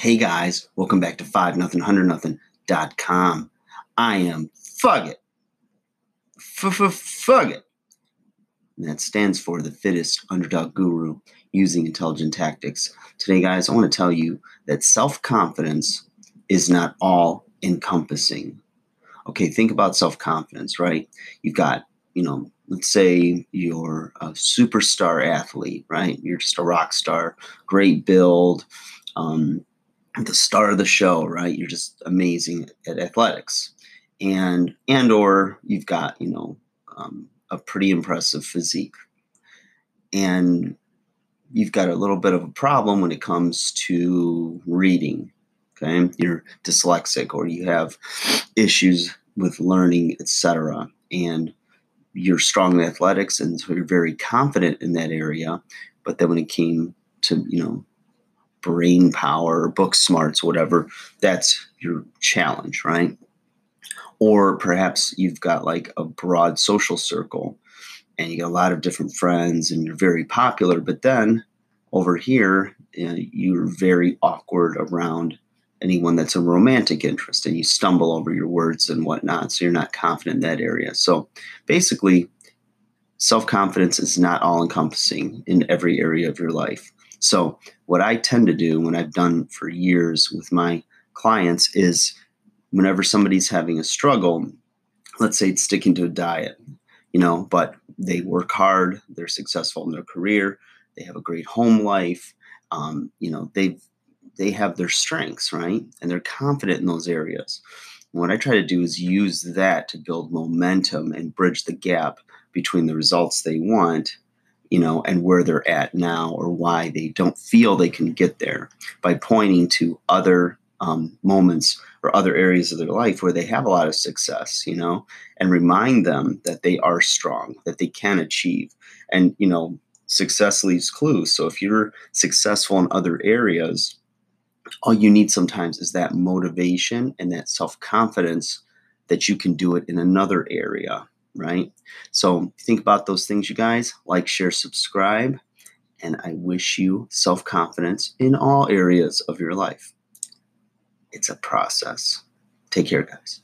Hey guys, welcome back to 5nuthin100nuthin.com. I am Fugget. Fugget. That stands for the fittest underdog guru using intelligent tactics. Today, guys, I want to tell you that self confidence is not all encompassing. Okay, think about self confidence, right? You've got, you know, let's say you're a superstar athlete, right? You're just a rock star, great build, um, the star of the show, right? You're just amazing at athletics, and and or you've got you know um, a pretty impressive physique, and you've got a little bit of a problem when it comes to reading. Okay, you're dyslexic or you have issues with learning, etc. And you're strong in athletics, and so you're very confident in that area. But then when it came to you know brain power, book smarts, whatever, that's your challenge, right? Or perhaps you've got like a broad social circle and you got a lot of different friends and you're very popular, but then over here, you know, you're very awkward around anyone that's a romantic interest and you stumble over your words and whatnot. So you're not confident in that area. So basically, self confidence is not all encompassing in every area of your life. So, what I tend to do when I've done for years with my clients is whenever somebody's having a struggle, let's say it's sticking to a diet, you know, but they work hard, they're successful in their career, they have a great home life, um, you know, they've they have their strengths, right? And they're confident in those areas. What I try to do is use that to build momentum and bridge the gap between the results they want you know, and where they're at now or why they don't feel they can get there by pointing to other um, moments or other areas of their life where they have a lot of success, you know, and remind them that they are strong, that they can achieve. And, you know, success leaves clues. So if you're successful in other areas, all you need sometimes is that motivation and that self confidence that you can do it in another area right? So think about those things, you guys. Like, share, subscribe. And I wish you self confidence in all areas of your life. It's a process. Take care, guys.